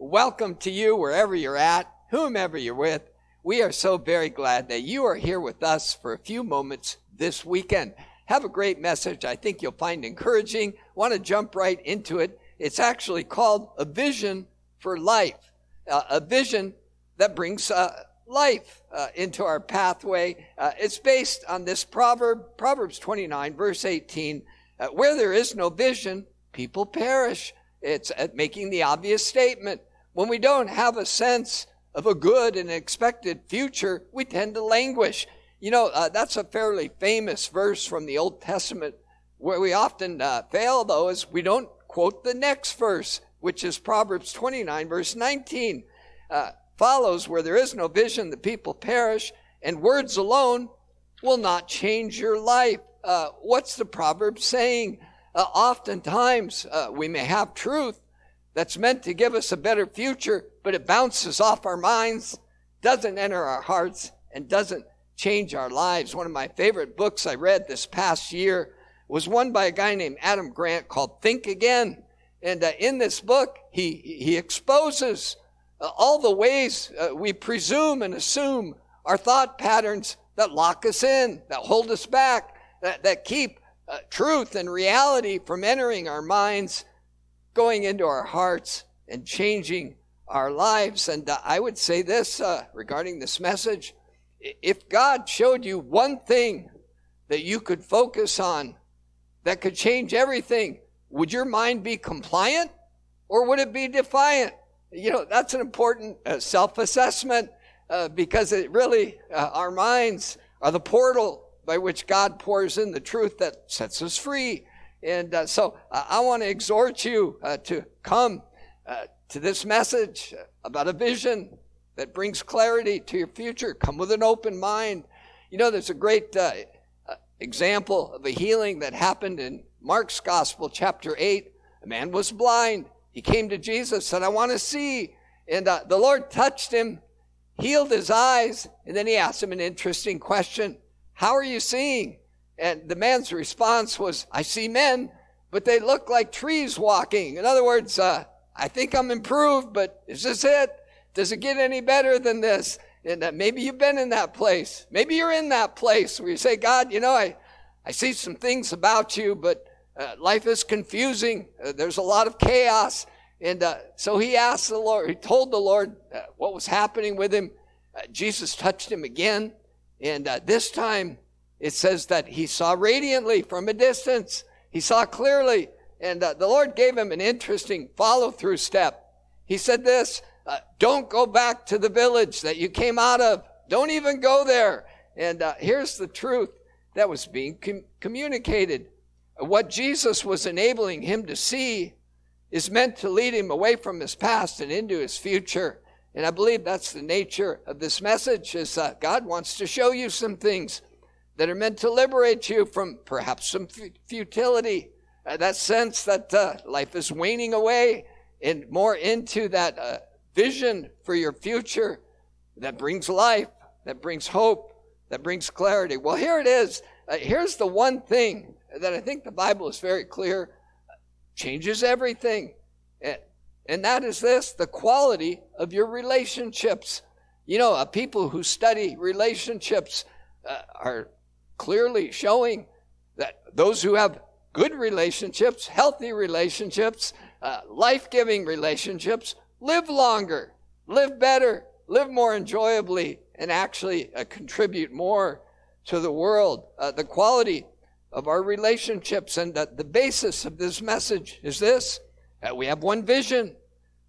welcome to you wherever you're at, whomever you're with. We are so very glad that you are here with us for a few moments this weekend. Have a great message. I think you'll find encouraging. Want to jump right into it. It's actually called a vision for life, uh, a vision that brings uh, life uh, into our pathway. Uh, it's based on this proverb, Proverbs 29, verse 18. Uh, where there is no vision, people perish. It's uh, making the obvious statement. When we don't have a sense of a good and expected future, we tend to languish. You know, uh, that's a fairly famous verse from the Old Testament. Where we often uh, fail, though, is we don't quote the next verse, which is Proverbs 29, verse 19. Uh, follows where there is no vision, the people perish, and words alone will not change your life. Uh, what's the proverb saying? Uh, oftentimes, uh, we may have truth that's meant to give us a better future, but it bounces off our minds, doesn't enter our hearts, and doesn't change our lives. One of my favorite books I read this past year was one by a guy named Adam Grant called Think Again. And uh, in this book, he, he exposes uh, all the ways uh, we presume and assume our thought patterns that lock us in, that hold us back, that, that keep uh, truth and reality from entering our minds, going into our hearts, and changing our lives. And uh, I would say this uh, regarding this message if God showed you one thing that you could focus on that could change everything, would your mind be compliant or would it be defiant? You know, that's an important uh, self assessment uh, because it really, uh, our minds are the portal by which God pours in the truth that sets us free. And uh, so I want to exhort you uh, to come uh, to this message about a vision that brings clarity to your future. Come with an open mind. You know, there's a great uh, uh, example of a healing that happened in Mark's Gospel, chapter 8. A man was blind. He came to Jesus, said, I want to see. And uh, the Lord touched him, healed his eyes, and then he asked him an interesting question How are you seeing? And the man's response was, I see men, but they look like trees walking. In other words, uh, I think I'm improved, but is this it? Does it get any better than this? And uh, maybe you've been in that place. Maybe you're in that place where you say, God, you know, I, I see some things about you, but uh, life is confusing. Uh, there's a lot of chaos. And uh, so he asked the Lord, he told the Lord uh, what was happening with him. Jesus touched him again. And this time it says that he saw radiantly from a distance. He saw clearly. And the Lord gave him an interesting follow through step. He said this, uh, don't go back to the village that you came out of. Don't even go there. And uh, here's the truth that was being com- communicated. What Jesus was enabling him to see is meant to lead him away from his past and into his future. And I believe that's the nature of this message is uh, God wants to show you some things that are meant to liberate you from perhaps some futility, uh, that sense that uh, life is waning away and more into that uh, vision for your future that brings life, that brings hope, that brings clarity. Well, here it is. Uh, here's the one thing that I think the Bible is very clear changes everything. And that is this the quality of your relationships. You know, uh, people who study relationships uh, are clearly showing that those who have good relationships, healthy relationships, uh, life giving relationships live longer, live better, live more enjoyably, and actually uh, contribute more to the world. Uh, the quality of our relationships and the, the basis of this message is this that we have one vision,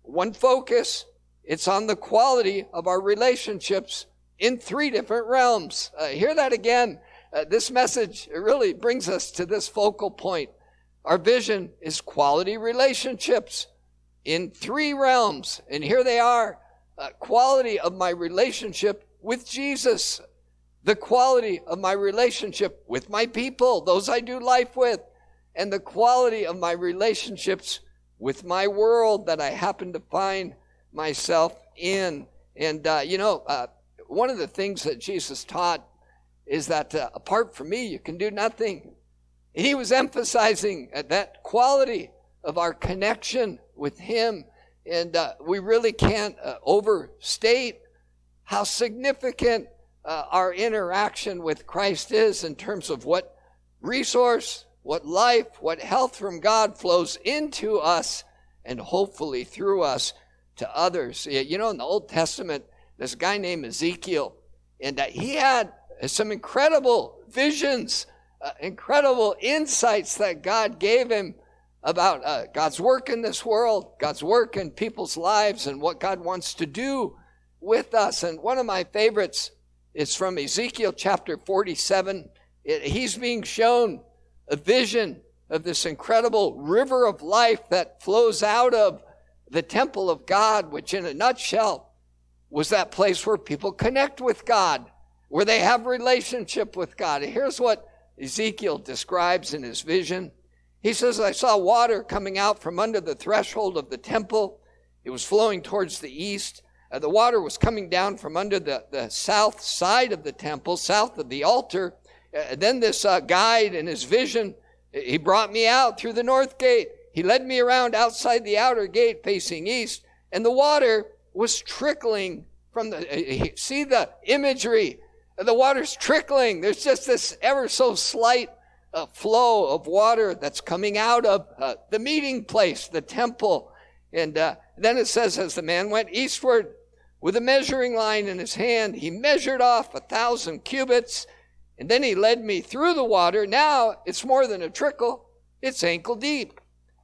one focus. It's on the quality of our relationships in three different realms. Uh, hear that again. Uh, this message really brings us to this focal point. Our vision is quality relationships in three realms. And here they are uh, quality of my relationship with Jesus, the quality of my relationship with my people, those I do life with, and the quality of my relationships with my world that I happen to find myself in. And, uh, you know, uh, one of the things that Jesus taught is that uh, apart from me, you can do nothing. he was emphasizing that quality of our connection with Him. And uh, we really can't uh, overstate how significant uh, our interaction with Christ is in terms of what resource, what life, what health from God flows into us and hopefully through us to others. You know, in the Old Testament, a guy named Ezekiel, and uh, he had some incredible visions, uh, incredible insights that God gave him about uh, God's work in this world, God's work in people's lives, and what God wants to do with us. And one of my favorites is from Ezekiel chapter 47. It, he's being shown a vision of this incredible river of life that flows out of the temple of God, which in a nutshell was that place where people connect with God, where they have relationship with God. here's what Ezekiel describes in his vision. He says, I saw water coming out from under the threshold of the temple. It was flowing towards the east. Uh, the water was coming down from under the, the south side of the temple, south of the altar. Uh, then this uh, guide in his vision, he brought me out through the north gate. He led me around outside the outer gate facing east, and the water was trickling from the. Uh, see the imagery. The water's trickling. There's just this ever so slight a flow of water that's coming out of uh, the meeting place, the temple. And uh, then it says, as the man went eastward with a measuring line in his hand, he measured off a thousand cubits, and then he led me through the water. Now it's more than a trickle, it's ankle deep.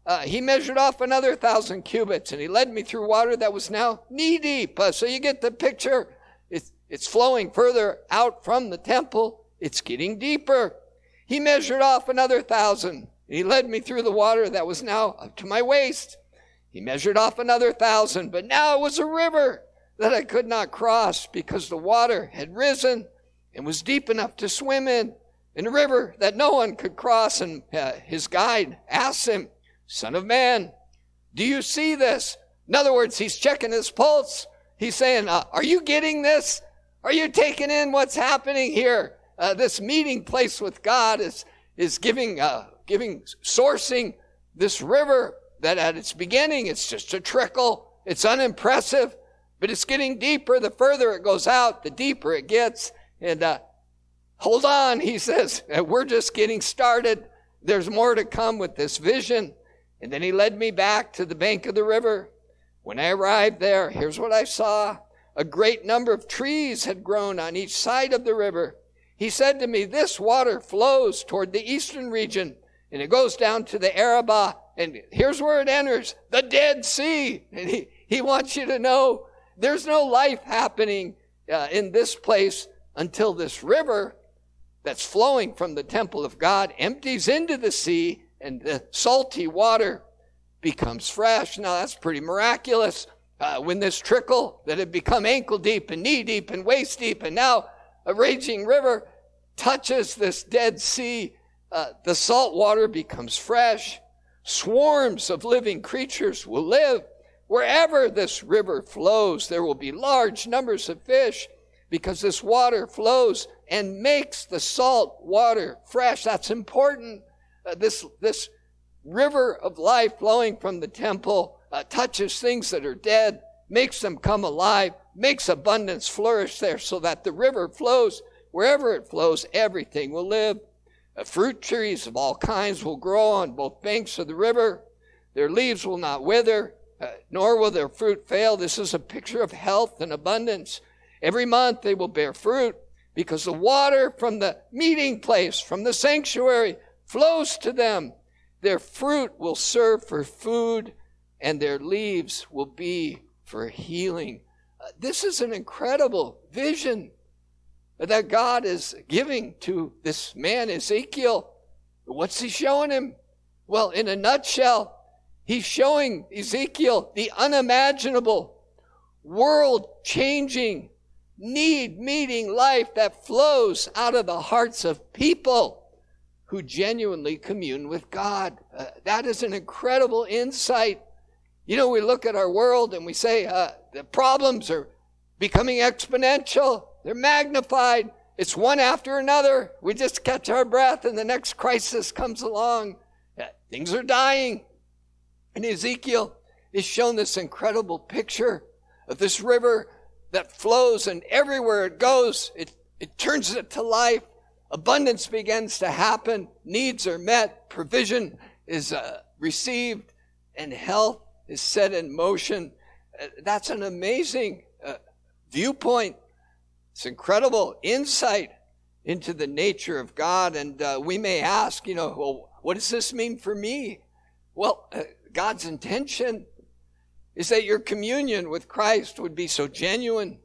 Uh, he measured off another thousand cubits, and he led me through water that was now knee deep. Uh, so you get the picture. It's, flowing further out from the temple, it's getting deeper. He measured off another thousand. He led me through the water that was now up to my waist. He measured off another thousand, but now it was a river that I could not cross because the water had risen and was deep enough to swim in, in a river that no one could cross. And uh, his guide asked him, Son of man, do you see this? In other words, he's checking his pulse. He's saying, uh, Are you getting this? Are you taking in what's happening here? uh, this meeting place with God is, is giving, uh, giving, sourcing this river that at its beginning it's just a trickle. It's unimpressive, but it's getting deeper. The further it goes out, the deeper it gets. And, uh, hold on, he says, we're just getting started. There's more to come with this vision. And then he led me back to the bank of the river. When I arrived there, here's what I saw. A great number of trees had grown on each side of the river he said to me, This water flows toward the eastern region and it goes down to the Arabah. And here's where it enters the Dead Sea. And he, he wants you to know there's no life happening uh, in this place until this river that's flowing from the temple of God empties into the sea and the salty water becomes fresh. Now that's pretty miraculous. Uh, when this trickle that had become ankle deep and knee deep and waist deep and now a raging river touches this Dead Sea, uh, the salt water becomes fresh. Swarms of living creatures will live. Wherever this river flows, there will be large numbers of fish because this water flows and makes the salt water fresh. That's important. Uh, this, this river of life flowing from the temple uh, touches things that are dead, makes them come alive, makes abundance flourish there so that the river flows. Wherever it flows, everything will live. Uh, fruit trees of all kinds will grow on both banks of the river. Their leaves will not wither, uh, nor will their fruit fail. This is a picture of health and abundance. Every month they will bear fruit because the water from the meeting place, from the sanctuary, flows to them. Their fruit will serve for food, and their leaves will be for healing this is an incredible vision that God is giving to this man, Ezekiel. What's he showing him? Well, in a nutshell, he's showing Ezekiel the unimaginable, world changing, need meeting life that flows out of the hearts of people who genuinely commune with God. Uh, that is an incredible insight you know, we look at our world and we say uh, the problems are becoming exponential, they're magnified. It's one after another. We just catch our breath and the next crisis comes along. things are dying. And Ezekiel is shown this incredible picture of this river that flows and everywhere it goes, it, it turns it to life. Abundance begins to happen. Needs are met. Provision is uh, received and health is set in motion. Uh, that's an amazing uh, viewpoint. It's incredible insight into the nature of God. And uh, we may ask, you know, well, what does this mean for me? Well, uh, God's intention is that your communion with Christ would be so genuine,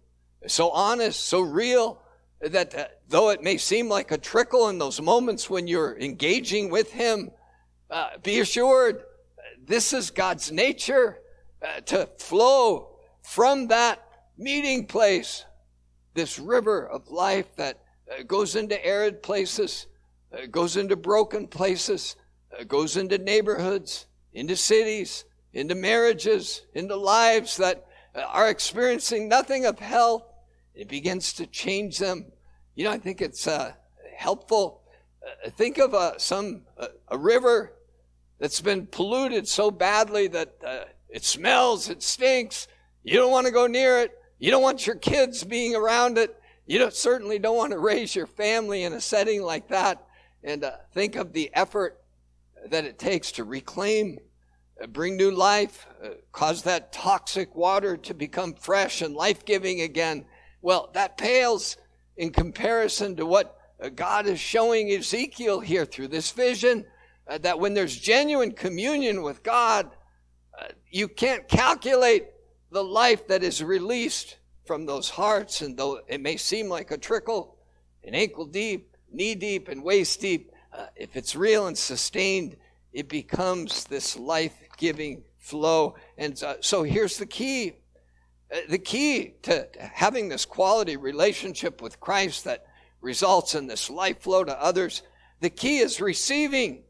so honest, so real, that uh, though it may seem like a trickle in those moments when you're engaging with Him, uh, be assured this is God's nature uh, to flow from that meeting place, this river of life that uh, goes into arid places, uh, goes into broken places, uh, goes into neighborhoods, into cities, into marriages, into lives that uh, are experiencing nothing of health. It begins to change them. You know, I think it's uh, helpful. Think of some a river that's been polluted so badly that uh, it smells, it stinks. You don't want to go near it. You don't want your kids being around it. You don't, certainly don't want to raise your family in a setting like that. And think of the effort that it takes to reclaim uh, bring new life, uh, cause that toxic water to become fresh and life giving again. Well, that pales in comparison to what uh, God is showing Ezekiel here through this vision uh, that when there's genuine communion with God, uh, you can't calculate the life that is released from those hearts. And though it may seem like a trickle, an ankle deep, knee deep, and waist deep, uh, if it's real and sustained, it becomes this life giving flow. And uh, so here's the key uh, the key to having this quality relationship with Christ that results in this life flow to others. The key is receiving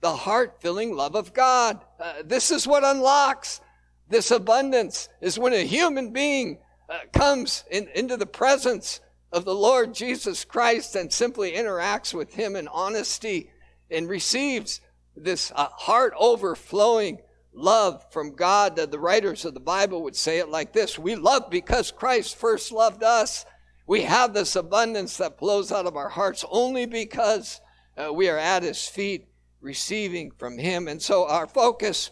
the heart filling love of God. Uh, this is what unlocks this abundance is when a human being uh, comes in, into the presence of the Lord Jesus Christ and simply interacts with him in honesty and receives this uh, heart overflowing love from God. The writers of the Bible would say it like this We love because Christ first loved us. We have this abundance that flows out of our hearts only because uh, we are at His feet receiving from Him. And so our focus,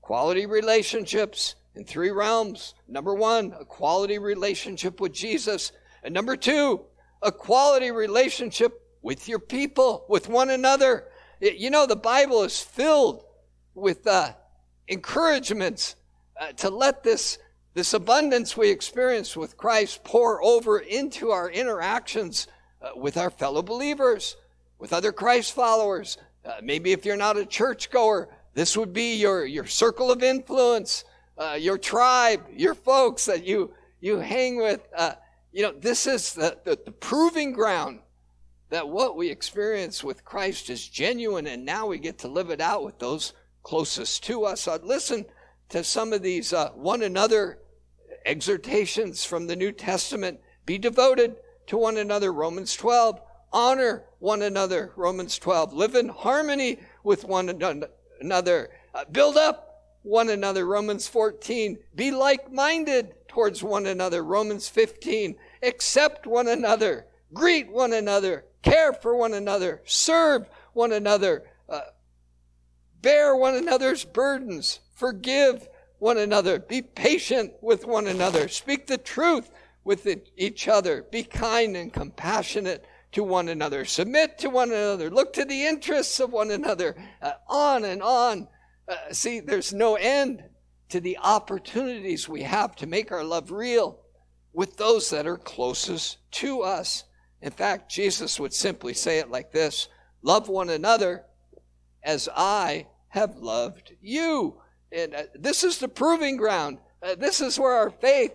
quality relationships in three realms. Number one, a quality relationship with Jesus. And number two, a quality relationship with your people, with one another. You know, the Bible is filled with uh, encouragements uh, to let this, this abundance we experience with Christ pour over into our interactions uh, with our fellow believers, with other Christ followers. Uh, maybe if you're not a churchgoer, this would be your, your circle of influence, uh, your tribe, your folks that you, you hang with. Uh, you know, this is the, the, the proving ground that what we experience with Christ is genuine, and now we get to live it out with those closest to us. I'd listen to some of these uh, one another exhortations from the New Testament. Be devoted to one another, Romans 12. Honor one another, Romans 12. Live in harmony with one another. Uh, build up one another, Romans 14. Be like minded towards one another, Romans 15. Accept one another. Greet one another care for one another, serve one another, uh, bear one another's burdens, forgive one another, be patient with one another, speak the truth with each other, be kind and compassionate to one another, submit to one another, look to the interests of one another, uh, on and on. Uh, see, there's no end to the opportunities we have to make our love real with those that are closest to us. In fact, Jesus would simply say it like this Love one another as I have loved you. And uh, this is the proving ground. Uh, this is where our faith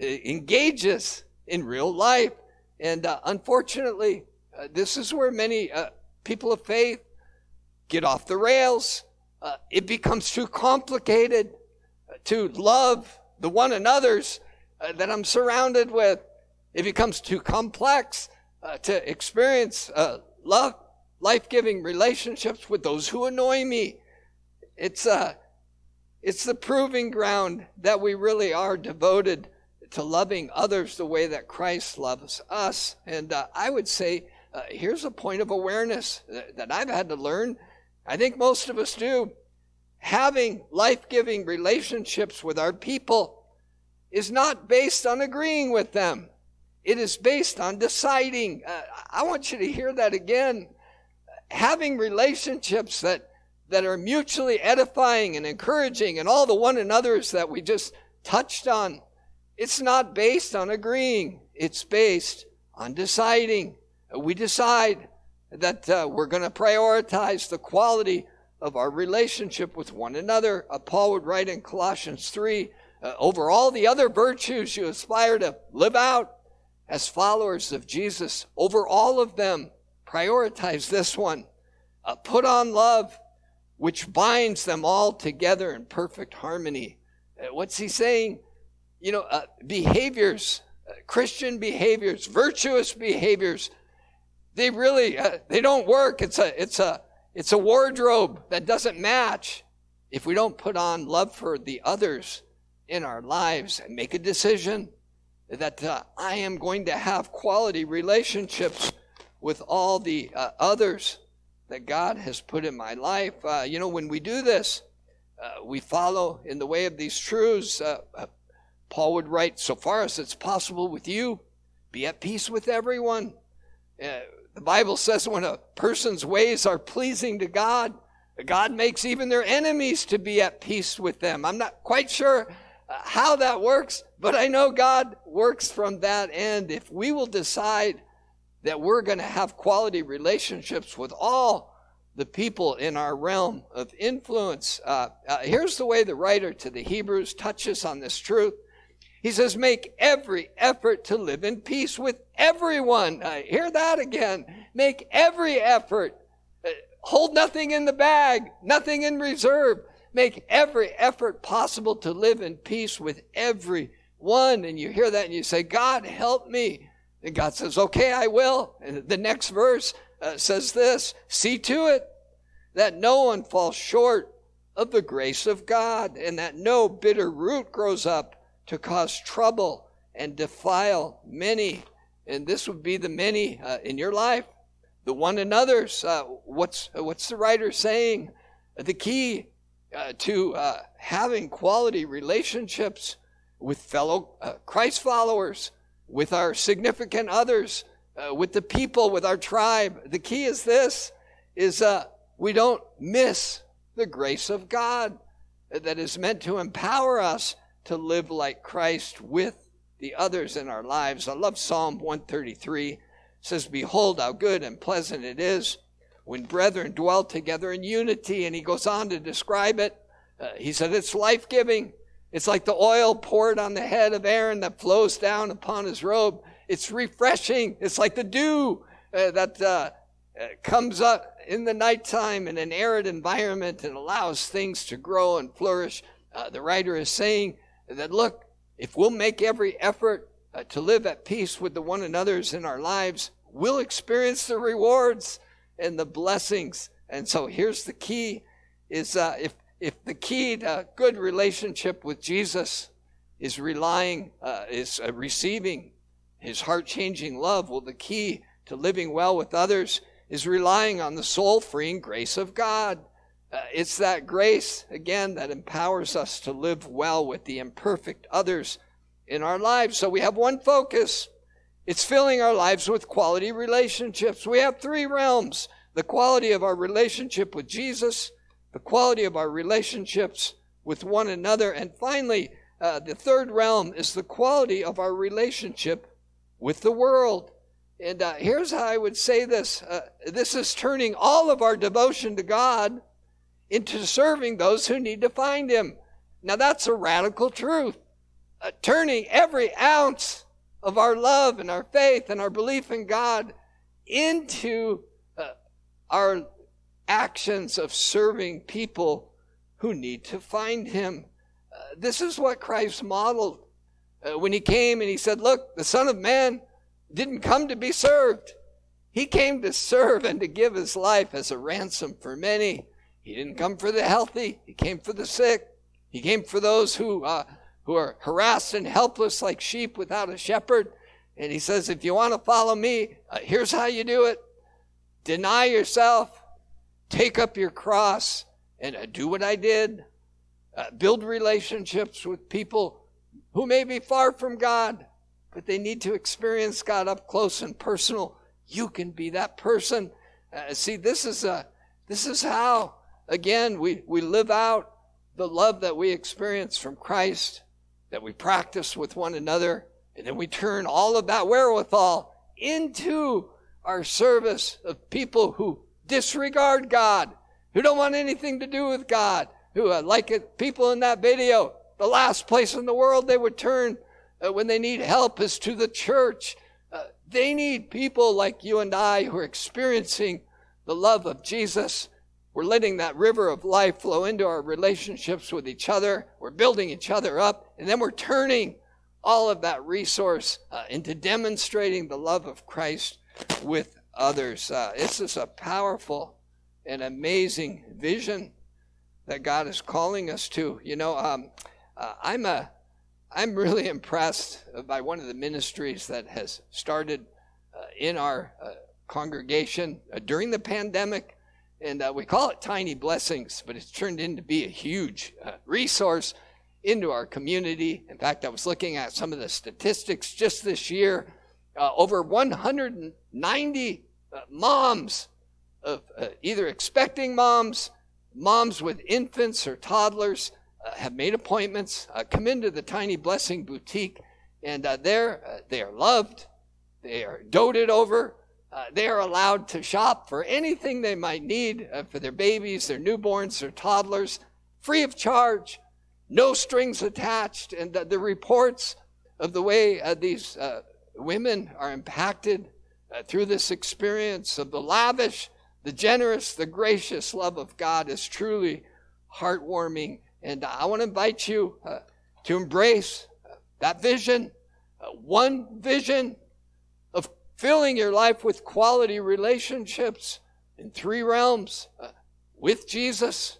uh, engages in real life. And uh, unfortunately, uh, this is where many uh, people of faith get off the rails. it becomes too complicated to love the one another's that I'm surrounded with. It becomes too complex uh, to experience uh, love, life giving relationships with those who annoy me. It's, uh, It's the proving ground that we really are devoted to loving others the way that Christ loves us. And uh, I would say, uh, here's a point of awareness that, that I've had to learn. I think most of us do. Having life giving relationships with our people is not based on agreeing with them. It is based on deciding. Uh, I want you to hear that again. Having relationships that that are mutually edifying and encouraging and all the one another's that we just touched on. It's not based on agreeing, it's based on deciding. We decide that uh, we're going to prioritize the quality of our relationship with one another. Uh, Paul would write in Colossians 3 uh, over all the other virtues you aspire to live out as followers of Jesus, over all of them, prioritize this one. Uh, put on love, which binds them all together in perfect harmony. Uh, what's he saying? You know, uh, behaviors, uh, Christian behaviors, virtuous behaviors, they really uh, they don't work. It's a it's a it's a wardrobe that doesn't match if we don't put on love for the others in our lives and make a decision that uh, I am going to have quality relationships with all the uh, others that God has put in my life. Uh, you know, when we do this, we follow in the way of these truths. Paul would write, so far as it's possible with you, be at peace with everyone. Uh, the Bible says when a person's ways are pleasing to God, God makes even their enemies to be at peace with them. I'm not quite sure uh, how that works, but I know God works from that end. If we will decide that we're going to have quality relationships with all the people in our realm of influence. Uh, uh, here's the way the writer to the Hebrews touches on this truth. He says, Make every effort to live in peace with everyone. Uh, hear that again. Make every effort. Uh, hold nothing in the bag, nothing in reserve. Make every effort possible to live in peace with everyone. And you hear that and you say, God, help me and God says, okay, I will. And the next verse uh, says this See to it that no one falls short of the grace of God, and that no bitter root grows up to cause trouble and defile many. And this would be the many uh, in your life, the one another's. Uh, what's, what's the writer saying? The key uh, to uh, having quality relationships with fellow uh, Christ followers with our significant others, uh, with the people, with our tribe. The key is this, is we don't miss the grace of God that is meant to empower us to live like Christ with the others in our lives. I love Psalm 133. It says, Behold how good and pleasant it is when brethren dwell together in unity. And he goes on to describe it. Uh, he said, It's life giving. It's like the oil poured on the head of Aaron that flows down upon his robe. It's refreshing. It's like the dew uh, that uh, uh, comes up in the nighttime in an arid environment and allows things to grow and flourish. Uh, the writer is saying that, look, if we'll make every effort uh, to live at peace with the one another's in our lives, we'll experience the rewards and the blessings. And so here's the key is uh, if if the key to a good relationship with Jesus is relying, uh, is uh, receiving his heart changing love, well, the key to living well with others is relying on the soul freeing grace of God. Uh, it's that grace, again, that empowers us to live well with the imperfect others in our lives. So we have one focus it's filling our lives with quality relationships. We have three realms the quality of our relationship with Jesus the quality of our relationships with one another. And finally, uh, the third realm is the quality of our relationship with the world. And uh, here's how I would say this uh, this is turning all of our devotion to God into serving those who need to find Him. Now, that's a radical truth. Uh, turning every ounce of our love and our faith and our belief in God into uh, our actions of serving people who need to find him. Uh, this is what Christ modeled uh, when he came and he said, Look, the Son of Man didn't come to be served. He came to serve and to give his life as a ransom for many. He didn't come for the healthy, he came for the sick. He came for those who, uh, who are harassed and helpless like sheep without a shepherd. And he says, if you want to follow me, uh, here's how you do it deny yourself, take up your cross, and uh, do what I did. Uh, build relationships with people who may be far from God, but they need to experience God up close and personal. You can be that person. Uh, see, this is a, this is how again we, we live out the love that we experience from Christ, that we practice with one another, and then we turn all of that wherewithal into our service of people who disregard God, who don't want anything to do with God, who, uh, like it, people in that video, the last place in the world they would turn uh, when they need help is to the church. Uh, they need people like you and I who are experiencing the love of Jesus. We're letting that river of life flow into our relationships with each other. We're building each other up, and then we're turning all of that resource uh, into demonstrating the love of Christ with others. Uh, this is a powerful and amazing vision that God is calling us to. You know, um, uh, I'm a I'm really impressed by one of the ministries that has started uh, in our uh, congregation uh, during the pandemic. And uh, we call it Tiny Blessings, but it's turned into be a huge uh, resource into our community. In fact, I was looking at some of the statistics just this year. Uh, over 190 uh, moms of uh, either expecting moms, moms with infants or toddlers uh, have made appointments, come into the Tiny Blessing Boutique, and there they are loved, they are doted over, they are allowed to shop for anything they might need for their babies, their newborns, their toddlers, free of charge no strings attached. And the, the reports of the way uh, these uh, women are impacted uh, through this experience of the lavish, the generous, the gracious love of God is truly heartwarming. And I want to invite you uh, to embrace uh, that vision, uh, one vision filling your life with quality relationships in three realms with Jesus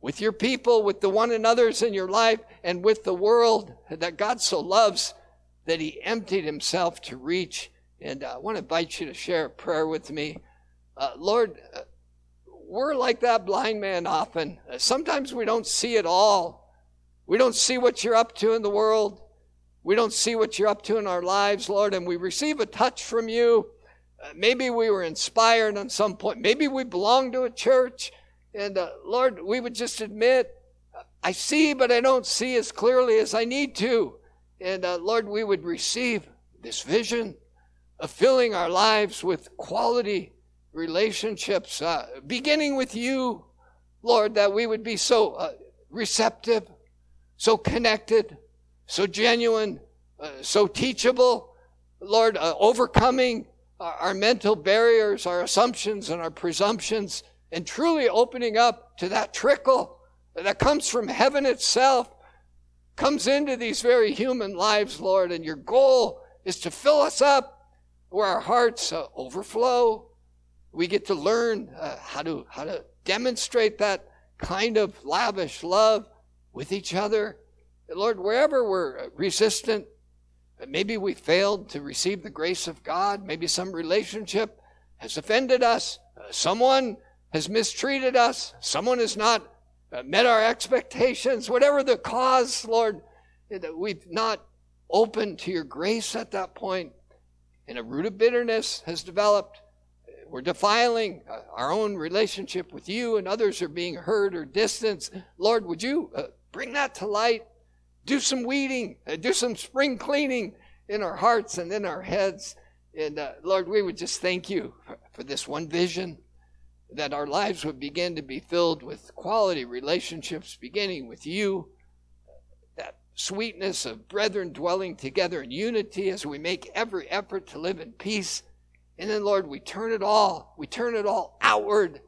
with your people, with the one another's in your life, and with the world that God so loves that He emptied Himself to reach. And I want to invite you to share a prayer with me. Uh, Lord, uh, we're like that blind man often. Uh, sometimes we don't see it all. We don't see what you're up to in the world. We don't see what you're up to in our lives, Lord, and we receive a touch from you. Uh, maybe we were inspired on some point. Maybe we belong to a church. And uh, Lord, we would just admit, I see, but I don't see as clearly as I need to. And uh, Lord, we would receive this vision of filling our lives with quality relationships, uh, beginning with you, Lord, that we would be so uh, receptive, so connected, so genuine, uh, so teachable. Lord, uh, overcoming our, our mental barriers, our assumptions, and our presumptions and truly opening up to that trickle that comes from heaven itself, comes into these very human lives, Lord. And your goal is to fill us up where our hearts uh, overflow. We get to learn uh, how to how to demonstrate that kind of lavish love with each other. Lord, wherever we're resistant, maybe we failed to receive the grace of God, maybe some relationship has offended us, uh, someone has mistreated us, someone has not uh, met our expectations, whatever the cause, Lord, that we've not opened to your grace at that point, and a root of bitterness has developed. We're defiling uh, our own relationship with you, and others are being hurt or distanced. Lord, would you bring that to light? Do some weeding, do some spring cleaning in our hearts and in our heads. And uh, Lord, we would just thank you for, for this one vision that our lives would begin to be filled with quality relationships, beginning with you, that sweetness of brethren dwelling together in unity as we make every effort to live in peace. And then, Lord, we turn it all, we turn it all outward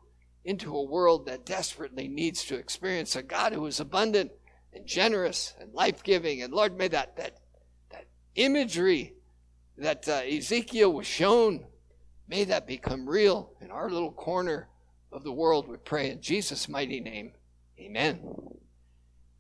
into a world that desperately needs to experience a God who is abundant and generous and life giving. And Lord, may that, that, that imagery that uh, Ezekiel was shown, may that become real in our little corner of the world, we pray in Jesus' mighty name. Amen.